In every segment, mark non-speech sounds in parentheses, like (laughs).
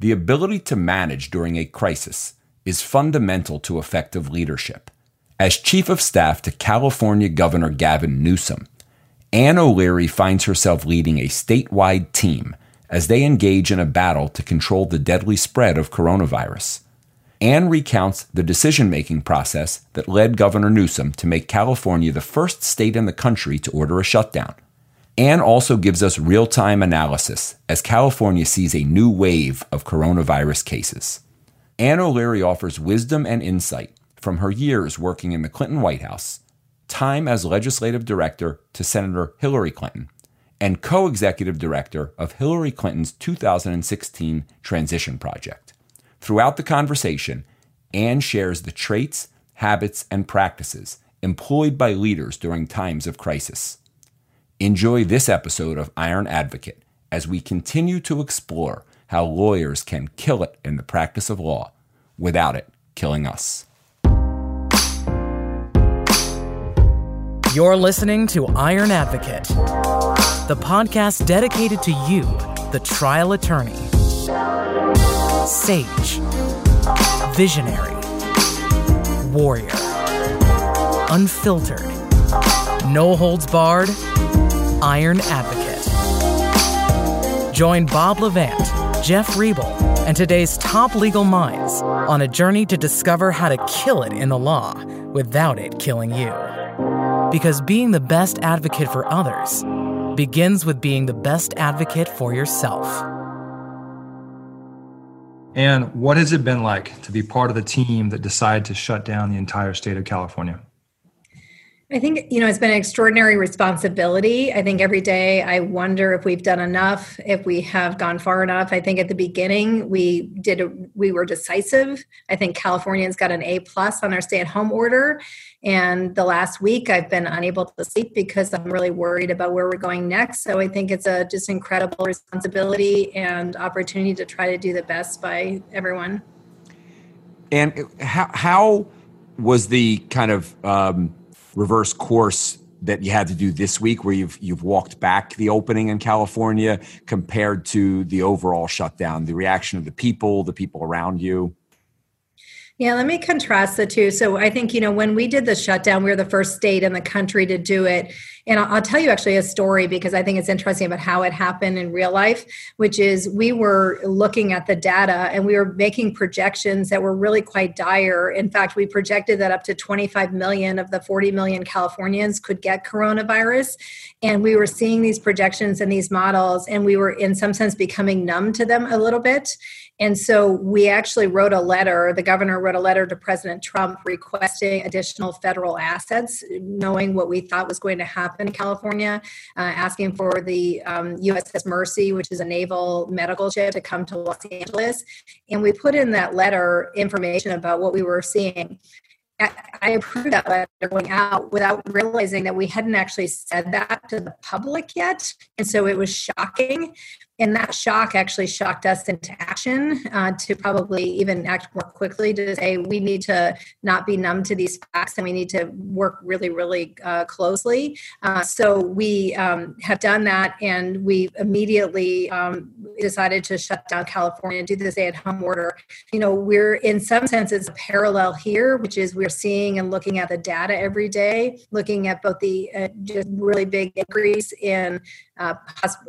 The ability to manage during a crisis is fundamental to effective leadership. As Chief of Staff to California Governor Gavin Newsom, Ann O'Leary finds herself leading a statewide team as they engage in a battle to control the deadly spread of coronavirus. Ann recounts the decision making process that led Governor Newsom to make California the first state in the country to order a shutdown. Ann also gives us real time analysis as California sees a new wave of coronavirus cases. Ann O'Leary offers wisdom and insight from her years working in the Clinton White House, time as legislative director to Senator Hillary Clinton, and co executive director of Hillary Clinton's 2016 Transition Project. Throughout the conversation, Ann shares the traits, habits, and practices employed by leaders during times of crisis. Enjoy this episode of Iron Advocate as we continue to explore how lawyers can kill it in the practice of law without it killing us. You're listening to Iron Advocate, the podcast dedicated to you, the trial attorney, sage, visionary, warrior, unfiltered, no holds barred Iron Advocate. Join Bob Levant, Jeff Riebel, and today's top legal minds on a journey to discover how to kill it in the law without it killing you. Because being the best advocate for others begins with being the best advocate for yourself. And what has it been like to be part of the team that decided to shut down the entire state of California? I think, you know, it's been an extraordinary responsibility. I think every day I wonder if we've done enough, if we have gone far enough. I think at the beginning we did, we were decisive. I think Californians got an A plus on our stay at home order. And the last week I've been unable to sleep because I'm really worried about where we're going next. So I think it's a just incredible responsibility and opportunity to try to do the best by everyone. And how, how was the kind of, um, reverse course that you had to do this week where you've you've walked back the opening in California compared to the overall shutdown the reaction of the people the people around you yeah, let me contrast the two. So I think, you know, when we did the shutdown, we were the first state in the country to do it. And I'll, I'll, tell you actually a story because I think it's interesting about how it happened in real life, which is we were looking at the data and we were making projections that were really quite dire. In fact, we projected that up to 25 million of the 40 million Californians could get coronavirus. And we were seeing these projections and these models, and we were, in some sense, becoming numb to them a little bit. And so we actually wrote a letter, the governor wrote a letter to President Trump requesting additional federal assets, knowing what we thought was going to happen in California, uh, asking for the um, USS Mercy, which is a naval medical ship, to come to Los Angeles. And we put in that letter information about what we were seeing. I approved that letter going out without realizing that we hadn't actually said that to the public yet. And so it was shocking and that shock actually shocked us into action uh, to probably even act more quickly to say we need to not be numb to these facts and we need to work really really uh, closely. Uh, so we um, have done that and we immediately um, decided to shut down california and do the stay at home order. You know we're in some senses a parallel here which is we're seeing and looking at the data every day looking at both the uh, just really big increase in uh,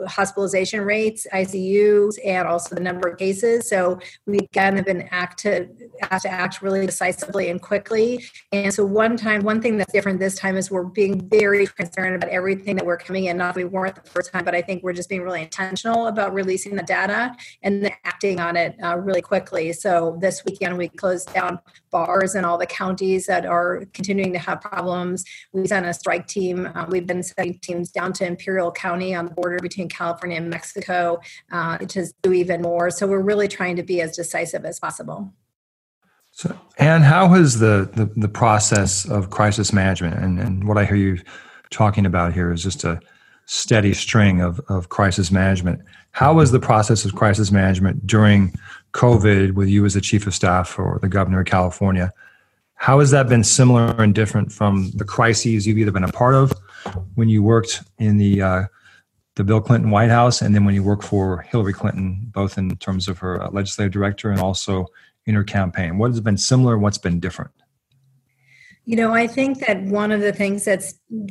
hospitalization rates, ICUs, and also the number of cases. So we kind of been act to have to act really decisively and quickly. And so one time, one thing that's different this time is we're being very concerned about everything that we're coming in. Not that we weren't the first time, but I think we're just being really intentional about releasing the data and then acting on it uh, really quickly. So this weekend we closed down bars in all the counties that are continuing to have problems. We sent a strike team. Uh, we've been sending teams down to Imperial County on the border between California and Mexico uh, to do even more. So we're really trying to be as decisive as possible. So, and how has the, the, the process of crisis management and, and what I hear you talking about here is just a steady string of, of crisis management. How was the process of crisis management during COVID with you as the chief of staff or the governor of California? How has that been similar and different from the crises you've either been a part of when you worked in the uh, the Bill Clinton White House, and then when you work for Hillary Clinton, both in terms of her uh, legislative director and also in her campaign? What has been similar? What's been different? You know, I think that one of the things that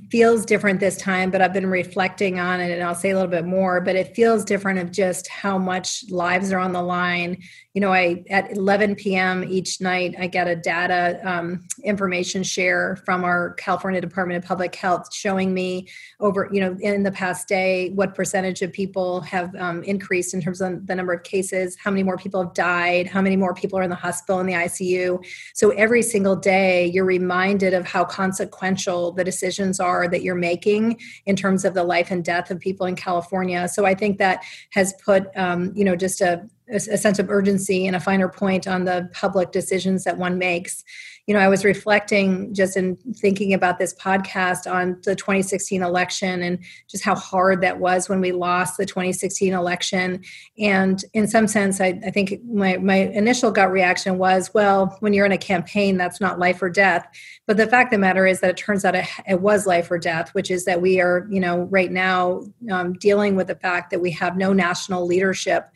feels different this time, but I've been reflecting on it and I'll say a little bit more, but it feels different of just how much lives are on the line. You know, I at 11 p.m. each night, I get a data um, information share from our California Department of Public Health showing me over, you know, in the past day, what percentage of people have um, increased in terms of the number of cases, how many more people have died, how many more people are in the hospital in the ICU. So every single day, you're reminded of how consequential the decisions are that you're making in terms of the life and death of people in California. So I think that has put, um, you know, just a, a sense of urgency and a finer point on the public decisions that one makes you know, I was reflecting just in thinking about this podcast on the 2016 election and just how hard that was when we lost the 2016 election. And in some sense, I, I think my, my initial gut reaction was, well, when you're in a campaign, that's not life or death. But the fact of the matter is that it turns out it, it was life or death, which is that we are, you know, right now um, dealing with the fact that we have no national leadership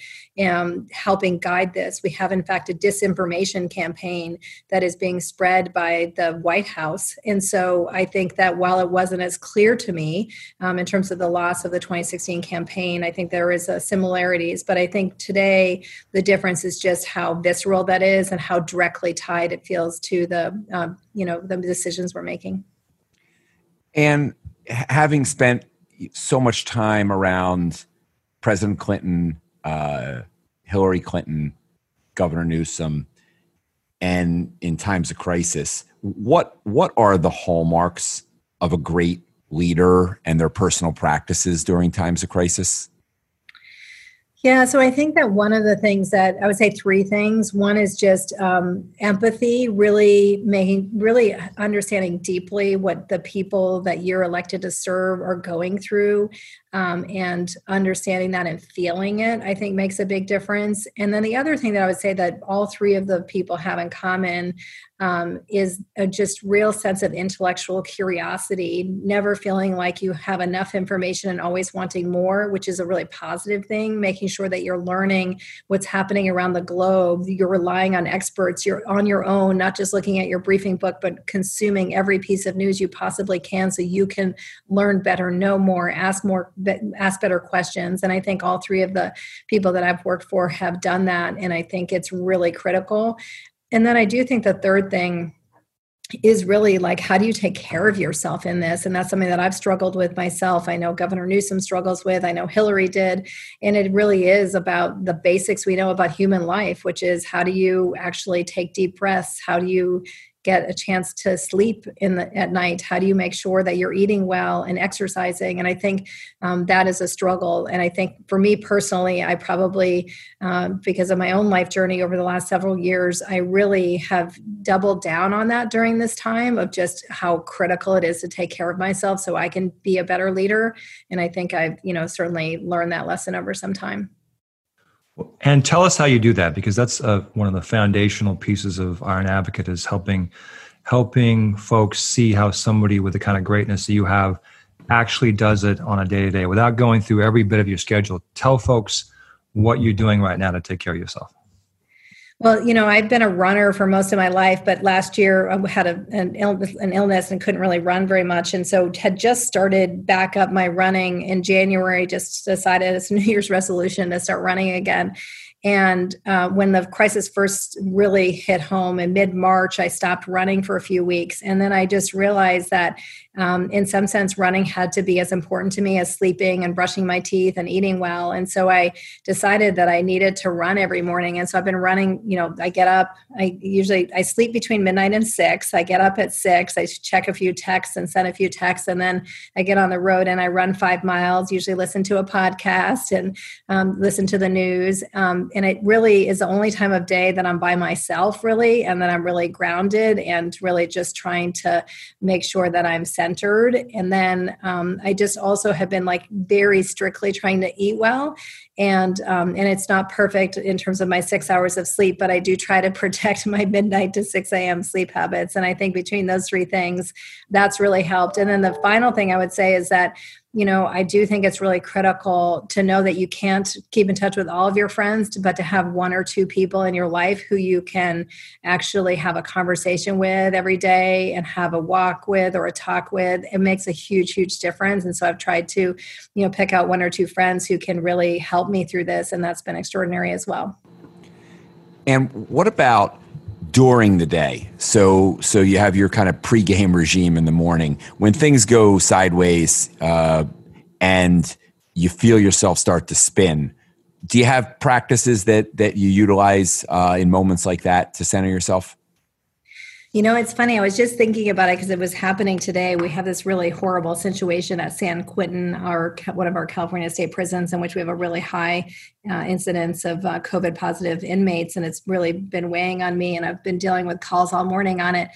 um, helping guide this. We have, in fact, a disinformation campaign that is being spread by the White House. And so I think that while it wasn't as clear to me um, in terms of the loss of the 2016 campaign, I think there is similarities. But I think today the difference is just how visceral that is and how directly tied it feels to the, um, you know, the decisions we're making. And having spent so much time around President Clinton uh, Hillary Clinton, Governor Newsom, and in times of crisis, what what are the hallmarks of a great leader and their personal practices during times of crisis? Yeah, so I think that one of the things that I would say three things. One is just um, empathy, really making, really understanding deeply what the people that you're elected to serve are going through, um, and understanding that and feeling it. I think makes a big difference. And then the other thing that I would say that all three of the people have in common um, is a just real sense of intellectual curiosity, never feeling like you have enough information and always wanting more, which is a really positive thing. Making sure that you're learning what's happening around the globe, you're relying on experts, you're on your own, not just looking at your briefing book, but consuming every piece of news you possibly can so you can learn better, know more, ask more, ask better questions. And I think all three of the people that I've worked for have done that. And I think it's really critical. And then I do think the third thing is really like how do you take care of yourself in this and that's something that i've struggled with myself i know governor newsom struggles with i know hillary did and it really is about the basics we know about human life which is how do you actually take deep breaths how do you get a chance to sleep in the, at night? How do you make sure that you're eating well and exercising? And I think um, that is a struggle. And I think for me personally, I probably, um, because of my own life journey over the last several years, I really have doubled down on that during this time of just how critical it is to take care of myself so I can be a better leader. And I think I've, you know, certainly learned that lesson over some time. And tell us how you do that, because that's uh, one of the foundational pieces of Iron Advocate is helping helping folks see how somebody with the kind of greatness that you have actually does it on a day to day without going through every bit of your schedule. Tell folks what you're doing right now to take care of yourself. Well, you know, I've been a runner for most of my life, but last year I had a, an, illness, an illness and couldn't really run very much. And so had just started back up my running in January, just decided it's a (laughs) New Year's resolution to start running again. And uh, when the crisis first really hit home in mid March, I stopped running for a few weeks. And then I just realized that, um, in some sense, running had to be as important to me as sleeping and brushing my teeth and eating well. And so I decided that I needed to run every morning. And so I've been running, you know, I get up, I usually, I sleep between midnight and six. I get up at six, I check a few texts and send a few texts. And then I get on the road and I run five miles, usually listen to a podcast and um, listen to the news. Um, and it really is the only time of day that I'm by myself, really, and that I'm really grounded and really just trying to make sure that I'm centered. And then um, I just also have been like very strictly trying to eat well, and um, and it's not perfect in terms of my six hours of sleep, but I do try to (laughs) protect my midnight to six a.m. sleep habits. And I think between those three things, that's really helped. And then the final thing I would say is that you know, I do think it's really critical to know that you can't keep in touch with all of your friends, but to have one or two people in your life who you can actually have a conversation with every day and have a walk with or a talk with. It makes a huge, huge difference. And so I've tried to, you know, pick out one or two friends who can really help me through this. And that's been extraordinary as well. And what about during the day. So so you have your kind of pregame regime in the morning. When things go sideways uh, and you feel yourself start to spin, do you have practices that that you utilize uh, in moments like that to center yourself? You know, it's funny. I was just thinking about it because it was happening today. We have this really horrible situation at San Quentin, our one of our California state prisons, in which we have a really high uh, incidence of uh, COVID positive inmates, and it's really been weighing on me. And I've been dealing with calls all morning on it.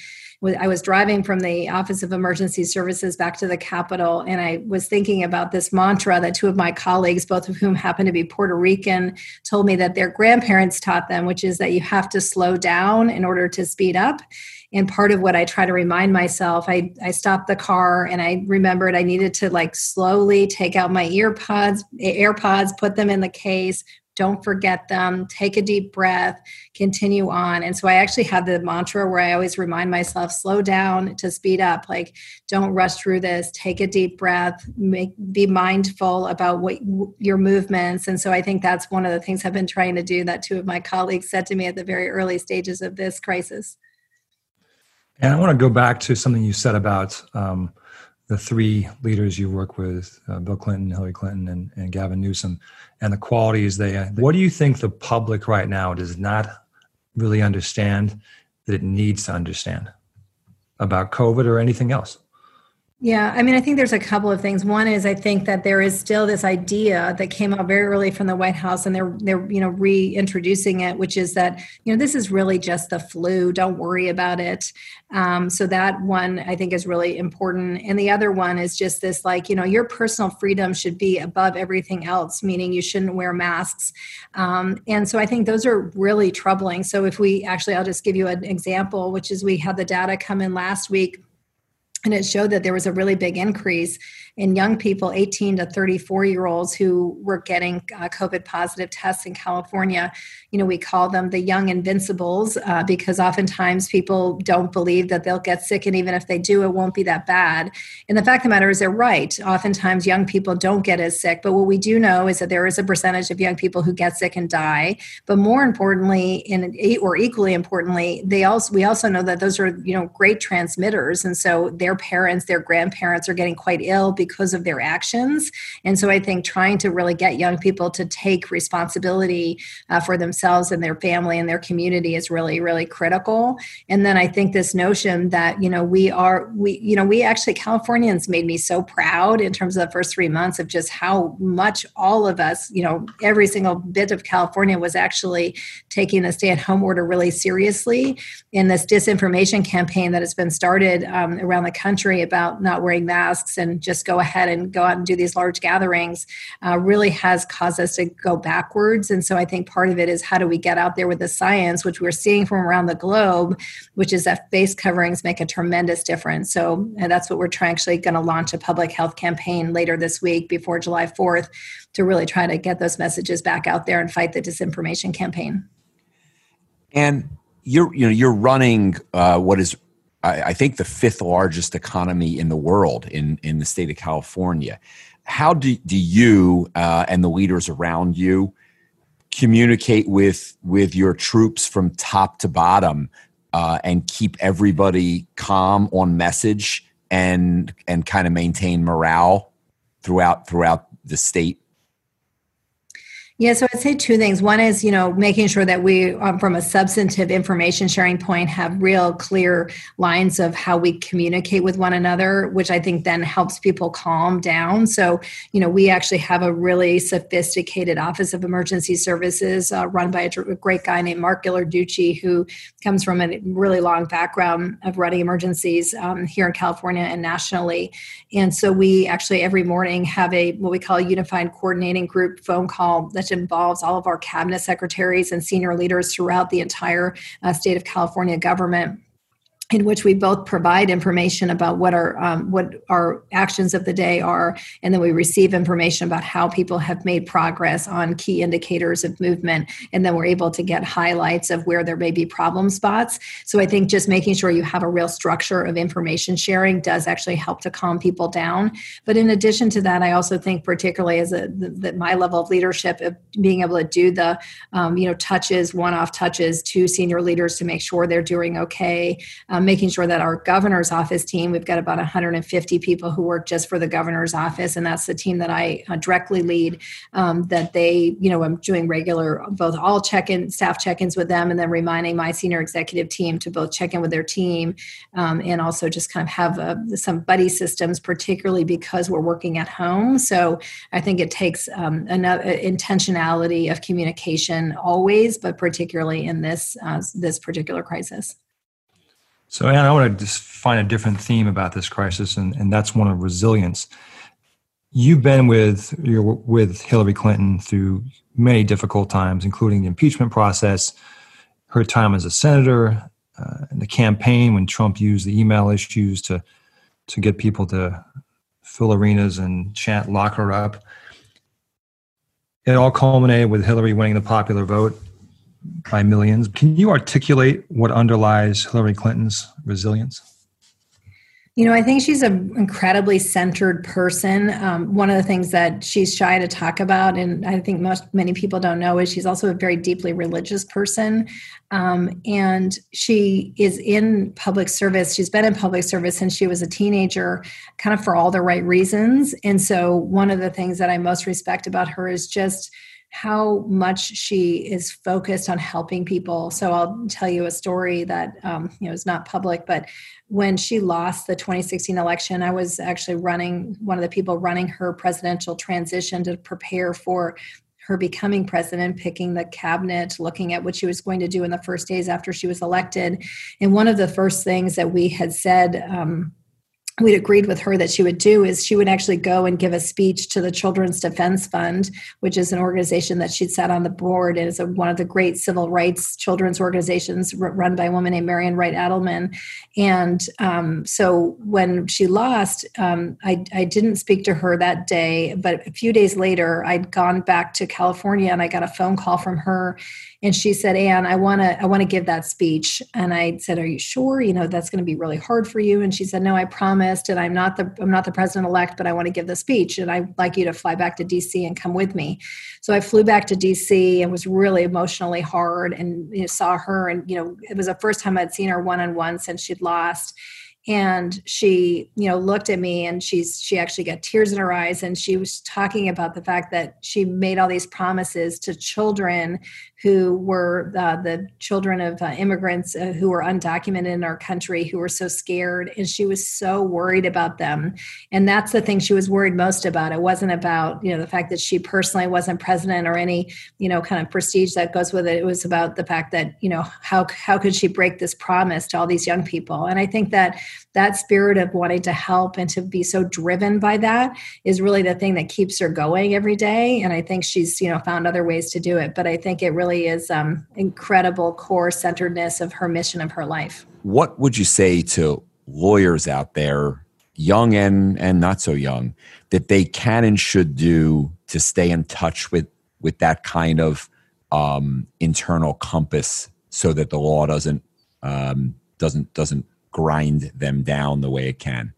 I was driving from the Office of Emergency Services back to the Capitol, and I was thinking about this mantra that two of my colleagues, both of whom happen to be Puerto Rican, told me that their grandparents taught them, which is that you have to slow down in order to speed up and part of what i try to remind myself i i stopped the car and i remembered i needed to like slowly take out my earpods airpods put them in the case don't forget them. Take a deep breath. Continue on. And so i actually have the mantra where i always remind myself slow down to speed up. Like don't rush through this. Take a deep breath. Make be mindful about what your movements. And so i think that's one of the things i've been trying to do that two of my colleagues said to me at the very early stages of this crisis. And I want to go back to something you said about um, the three leaders you work with uh, Bill Clinton, Hillary Clinton, and, and Gavin Newsom, and the qualities they. What do you think the public right now does not really understand that it needs to understand about COVID or anything else? Yeah, I mean, I think there's a couple of things. One is I think that there is still this idea that came out very early from the White House, and they're they're you know reintroducing it, which is that you know this is really just the flu. Don't worry about it. Um, so that one I think is really important. And the other one is just this like you know your personal freedom should be above everything else, meaning you shouldn't wear masks. Um, and so I think those are really troubling. So if we actually, I'll just give you an example, which is we had the data come in last week and it showed that there was a really big increase in young people 18 to 34 year olds who were getting uh, covid positive tests in california. You know we call them the young invincibles uh, because oftentimes people don't believe that they'll get sick and even if they do it won't be that bad. And the fact of the matter is they're right. Oftentimes young people don't get as sick but what we do know is that there is a percentage of young people who get sick and die. But more importantly and or equally importantly they also we also know that those are you know great transmitters. And so their parents their grandparents are getting quite ill because because of their actions. And so I think trying to really get young people to take responsibility uh, for themselves and their family and their community is really, really critical. And then I think this notion that, you know, we are, we, you know, we actually, Californians made me so proud in terms of the first three months of just how much all of us, you know, every single bit of California was actually taking the stay at home order really seriously. In this disinformation campaign that has been started um, around the country about not wearing masks and just ahead and go out and do these large gatherings uh, really has caused us to go backwards. And so I think part of it is how do we get out there with the science, which we're seeing from around the globe, which is that face coverings make a tremendous difference. So that's what we're trying, actually going to launch a public health campaign later this week before July 4th to really try to get those messages back out there and fight the disinformation campaign. And you're you know you're running uh, what is I, I think the fifth largest economy in the world in in the state of California. How do, do you uh, and the leaders around you communicate with with your troops from top to bottom uh, and keep everybody calm on message and and kind of maintain morale throughout throughout the state yeah, so I'd say two things. One is, you know, making sure that we, um, from a substantive information sharing point, have real clear lines of how we communicate with one another, which I think then helps people calm down. So, you know, we actually have a really sophisticated Office of Emergency Services uh, run by a, great guy named Mark Ghilarducci, who comes from a really long background of running emergencies um, here in California and nationally. And so we actually every morning have a what we call a unified coordinating group phone call that involves all of our cabinet secretaries and senior leaders throughout the entire uh, state of California government in which we both provide information about what our um, what our actions of the day are, and then we receive information about how people have made progress on key indicators of movement, and then we're able to get highlights of where there may be problem spots. So I think just making sure you have a real structure of information sharing does actually help to calm people down. But in addition to that, I also think particularly as a that my level of leadership of being able to do the um, you know touches, one-off touches to senior leaders to make sure they're doing okay. Um, um, making sure that our governor's office team, we've got about 150 people who work just for the governor's office, and that's the team that I uh, directly lead. Um, that they, you know, I'm doing regular both all check-in staff check-ins with them, and then reminding my senior executive team to both check in with their team, um, and also just kind of have uh, some buddy systems, particularly because we're working at home. So I think it takes um, enough uh, intentionality of communication always, but particularly in this uh, this particular crisis. So, Ann, I want to just find a different theme about this crisis, and, and that's one of resilience. You've been with you're with Hillary Clinton through many difficult times, including the impeachment process, her time as a senator, uh, and the campaign when Trump used the email issues to to get people to fill arenas and chant "lock her up." It all culminated with Hillary winning the popular vote by millions. Can you articulate what underlies Hillary Clinton's resilience? You know, I think she's an incredibly centered person. Um, one of the things that she's shy to talk about, and I think most many people don't know, is she's also a very deeply religious person. Um, and she is in public service. She's been in public service since she was a teenager, kind of for all the right reasons. And so, one of the things that I most respect about her is just how much she is focused on helping people. So I'll tell you a story that um, you know is not public, but when she lost the 2016 election, I was actually running one of the people running her presidential transition to prepare for her becoming president, picking the cabinet, looking at what she was going to do in the first days after she was elected. And one of the first things that we had said um, we'd agreed with her that she would do is she would actually go and give a speech to the Children's Defense Fund, which is an organization that she'd sat on the board and is a, one of the great civil rights children's organizations run by a woman named Marian Wright Edelman. And um, so when she lost, um, I, I didn't speak to her that day, but a few days later, I'd gone back to California and I got a phone call from her and she said ann i want to i want to give that speech. And i said are you sure? You know that's going to be really hard for you. And she said no i promised and i'm not the i'm not the president elect but i want to give the speech and i'd like you to fly back to dc and come with me. So i flew back to dc and was really emotionally hard and you know, saw her and you know it was the first time i'd seen her one-on-one since she'd lost and she you know looked at me and she's she actually got tears in her eyes. And she was talking about the fact that she made all these promises to children who were uh, the children of uh, immigrants uh, who were undocumented in our country who were so scared. And she was so worried about them. And that's the thing she was worried most about. It wasn't about you know the fact that she personally wasn't president or any you know kind of prestige that goes with it. It was about the fact that you know how how could she break this promise to all these young people? And i think that that spirit of wanting to help and to be so driven by that is really the thing that keeps her going every day. And i think she's you know found other ways to do it but i think it really is um, incredible core centeredness of her mission of her life. What would you say to lawyers out there young and and not so young that they can and should do to stay in touch with with that kind of um, internal compass so that the law doesn't um, doesn't doesn't grind them down the way it can?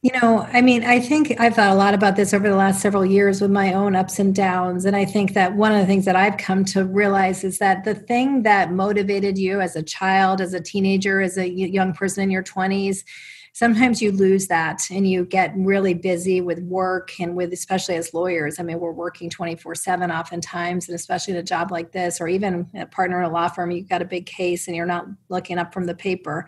You know, I mean, I think I've thought a lot about this over the last several years with my own ups and downs. And I think that one of the things that I've come to realize is that the thing that motivated you as a child, as a teenager, as a young person in your 20s, sometimes you lose that and you get really busy with work and with especially as lawyers. I mean we're working 24 7 oftentimes and especially in a job like this or even a partner in a law firm you've got a big case and you're not looking up from the paper.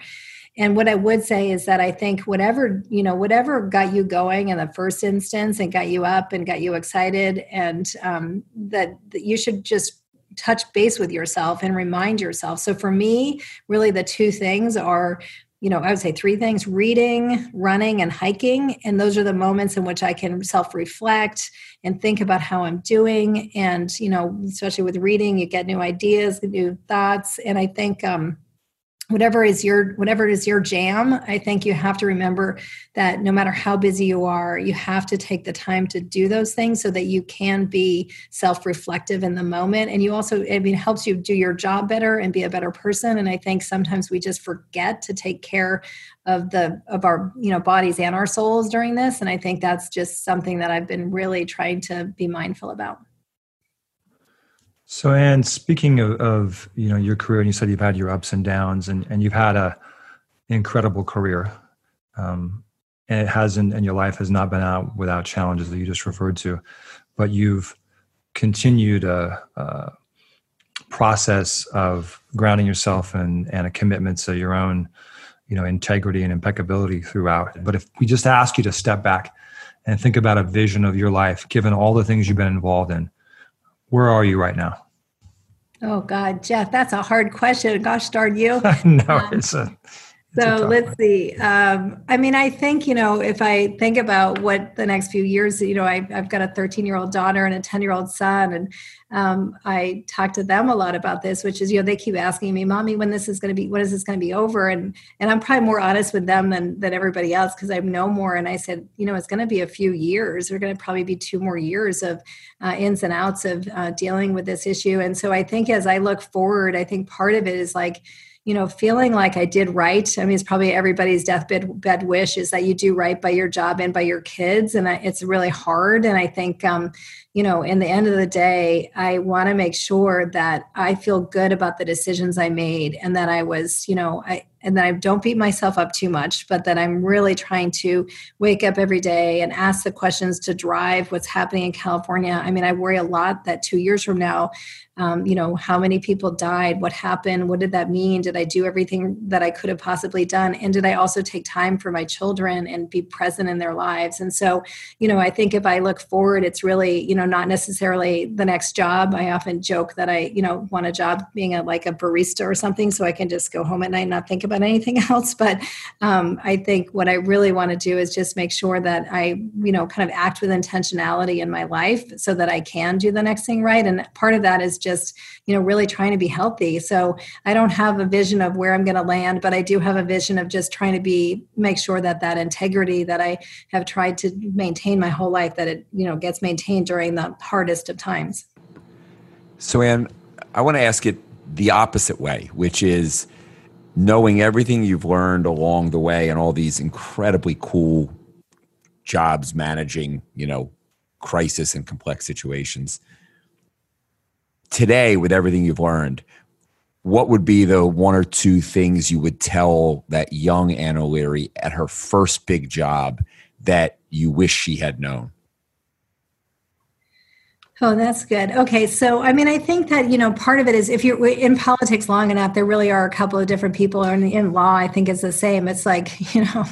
And what i would say is that i think whatever you know whatever got you going in the first instance and got you up and got you excited and um, that, that you should just touch base with yourself and remind yourself. So for me really the two things are you know, I would say three things reading, running, and hiking. And those are the moments in which I can self reflect and think about how I'm doing. And, you know, especially with reading, you get new ideas, new thoughts. And I think, um, whatever is your whatever is your jam i think you have to remember that no matter how busy you are you have to take the time to do those things so that you can be self-reflective in the moment. And you also i mean helps you do your job better and be a better person. And i think sometimes we just forget to take care of the of our you know bodies and our souls during this. And i think that's just something that i've been really trying to be mindful about so, Ann, speaking of, of, you know your career, and you said you've had your ups and downs, and, and you've had a incredible career, um, and it hasn't, and your life has not been out without challenges that you just referred to, but you've continued a, a process of grounding yourself and and a commitment to your own, you know, integrity and impeccability throughout. But if we just ask you to step back and think about a vision of your life, given all the things you've been involved in where are you right now? Oh God, Jeff, that's a hard question. Gosh darn you. (laughs) no, um, it's a so let's one. see. Um, I mean, I think, you know, if I think about what the next few years, you know, I, have got a 13 year old daughter and a 10 year old son. And um, I talk to them a lot about this, which is, you know, they keep asking me, mommy, when this is going to be, when is this going to be over? And, and I'm probably more honest with them than, than everybody else because I know more. And I said, you know, it's going to be a few years. They're going to probably be two more years of uh, ins and outs of uh, dealing with this issue. And so I think as I look forward, I think part of it is like, you know, feeling like I did right. I mean, it's probably everybody's deathbed bed wish is that you do right by your job and by your kids, and it's really hard. And I think, um, you know, in the end of the day, I want to make sure that I feel good about the decisions I made, and that I was, you know, I and that I don't beat myself up too much, but that I'm really trying to wake up every day and ask the questions to drive what's happening in California. I mean, I worry a lot that two years from now, um, you know how many people died what happened what did that mean? Did i do everything that i could have possibly done? And did i also take time for my children and be present in their lives? And so you know i think if i look forward it's really you know not necessarily the next job. I often joke that i you know want a job being a like a barista or something so i can just go home at night and not think about (laughs) anything else. But um, i think what i really want to do is just make sure that i you know kind of act with intentionality in my life so that i can do the next thing right. And part of that is just you know really trying to be healthy. So i don't have a vision of where i'm going to land but i do have a vision of just trying to be make sure that that integrity that i have tried to maintain my whole life that it you know gets maintained during the hardest of times. So ann i want to ask it the opposite way which is knowing everything you've learned along the way and all these incredibly cool jobs managing you know crisis and complex situations today with everything you've learned what would be the one or two things you would tell that young Anna O'Leary at her first big job that you wish she had known? Oh, that's good. Okay. So, I mean, I think that, you know, part of it is if you're in politics long enough, there really are a couple of different people. And in law, I think it's the same. It's like, (laughs) you know,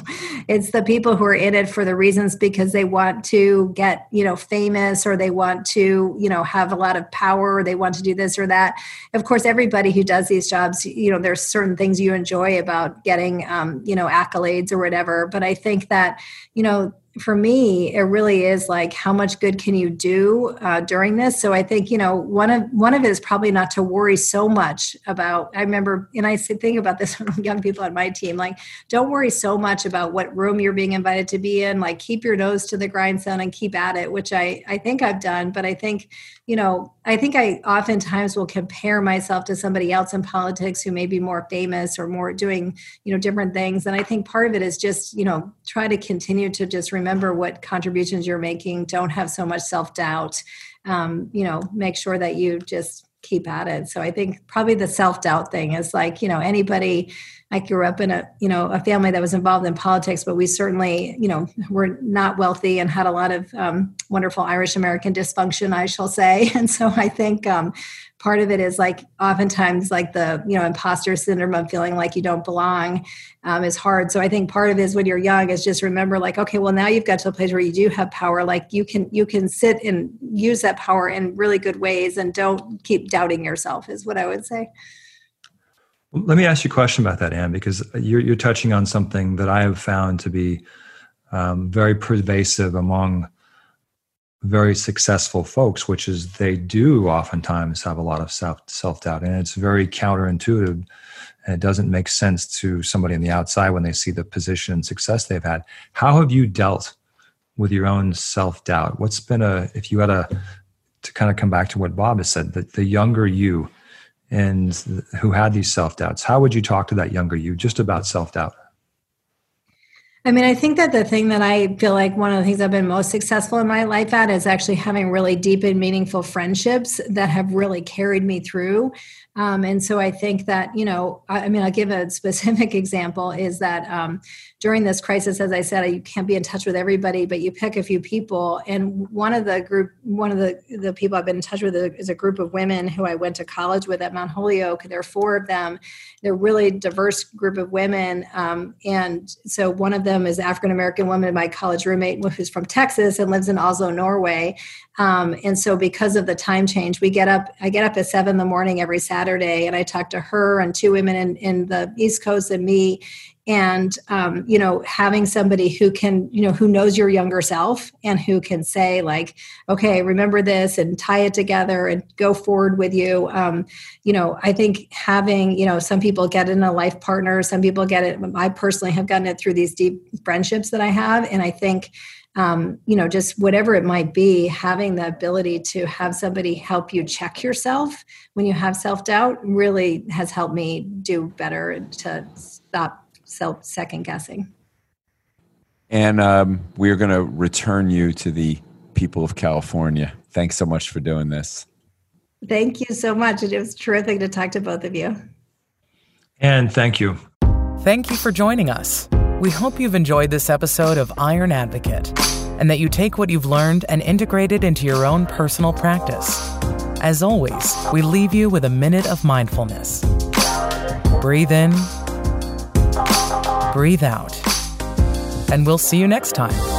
it's the people who are in it for the reasons because they want to get, you know, famous or they want to, you know, have a lot of power or they want to do this or that. Of course, everybody who does these jobs, you know, there's certain things you enjoy about getting, um, you know, accolades or whatever. But I think that, you know, for me it really is like how much good can you do uh, during this? So i think you know one of one of it is probably not to worry so much about i remember and i think about this (laughs) with young people on my team like don't worry so much about what room you're being invited to be in like keep your nose to the grindstone and keep at it which i i think i've done but i think you know, I think I oftentimes will compare myself to somebody else in politics who may be more famous or more doing, you know, different things. And I think part of it is just, you know, try to continue to just remember what contributions you're making. Don't have so much self doubt. Um, you know, make sure that you just keep at it. So I think probably the self doubt thing is like, you know, anybody I grew up in a you know a family that was involved in politics, but we certainly you know were not wealthy and had a lot of um, wonderful Irish American dysfunction, I shall say. (laughs) And so I think um, part of it is like oftentimes like the you know imposter syndrome of feeling like you don't belong um, is hard. So I think part of it is when you're young is just remember like okay, well now you've got to a place where you do have power. Like you can you can sit and use that power in really good ways, and don't keep doubting yourself. Is what I would say. Let me ask you a question about that, Ann, because you're, you're touching on something that I have found to be um, very pervasive among very successful folks, which is they do oftentimes have a lot of self self doubt, and it's very counterintuitive. And it doesn't make sense to somebody on the outside when they see the position and success they've had. How have you dealt with your own self doubt? What's been a if you had a to kind of come back to what Bob has said, that the younger you and who had these self doubts, how would you talk to that younger you just about self doubt? I mean, I think that the thing that I feel like one of the things I've been most successful in my life at is actually having really deep and meaningful friendships that have really carried me through. Um, and so I think that, you know, I, I, mean, I'll give a (laughs) specific example is that um, during this crisis, as I said, you can't be in touch with everybody, but you pick a few people. And one of the group, one of the, the people I've been in touch with is a group of women who I went to college with at Mount Holyoke. There are four of them. They're really diverse group of women. Um, and so one of them is African American woman, my college roommate, who's from Texas and lives in Oslo, Norway. Um, and so because of the time change, we get up, I get up at seven in the morning every Saturday and I talked to her and two women in, in the East Coast and me. And um, you know having somebody who can you know who knows your younger self and who can say like okay remember this and tie it together and go forward with you. Um, you know i think having you know some people get in a life partner some people get it. I personally have gotten it through these deep friendships that i have and i think um, you know just whatever it might be having the ability to have somebody help you check yourself when you have self-doubt really has helped me do better to stop self second guessing. And um, we're going to return you to the people of California. Thanks so much for doing this. Thank you so much. It was terrific to talk to both of you. And thank you. Thank you for joining us. We hope you've enjoyed this episode of Iron Advocate and that you take what you've learned and integrate it into your own personal practice. As always, we leave you with a minute of mindfulness. Breathe in breathe out. And we'll see you next time.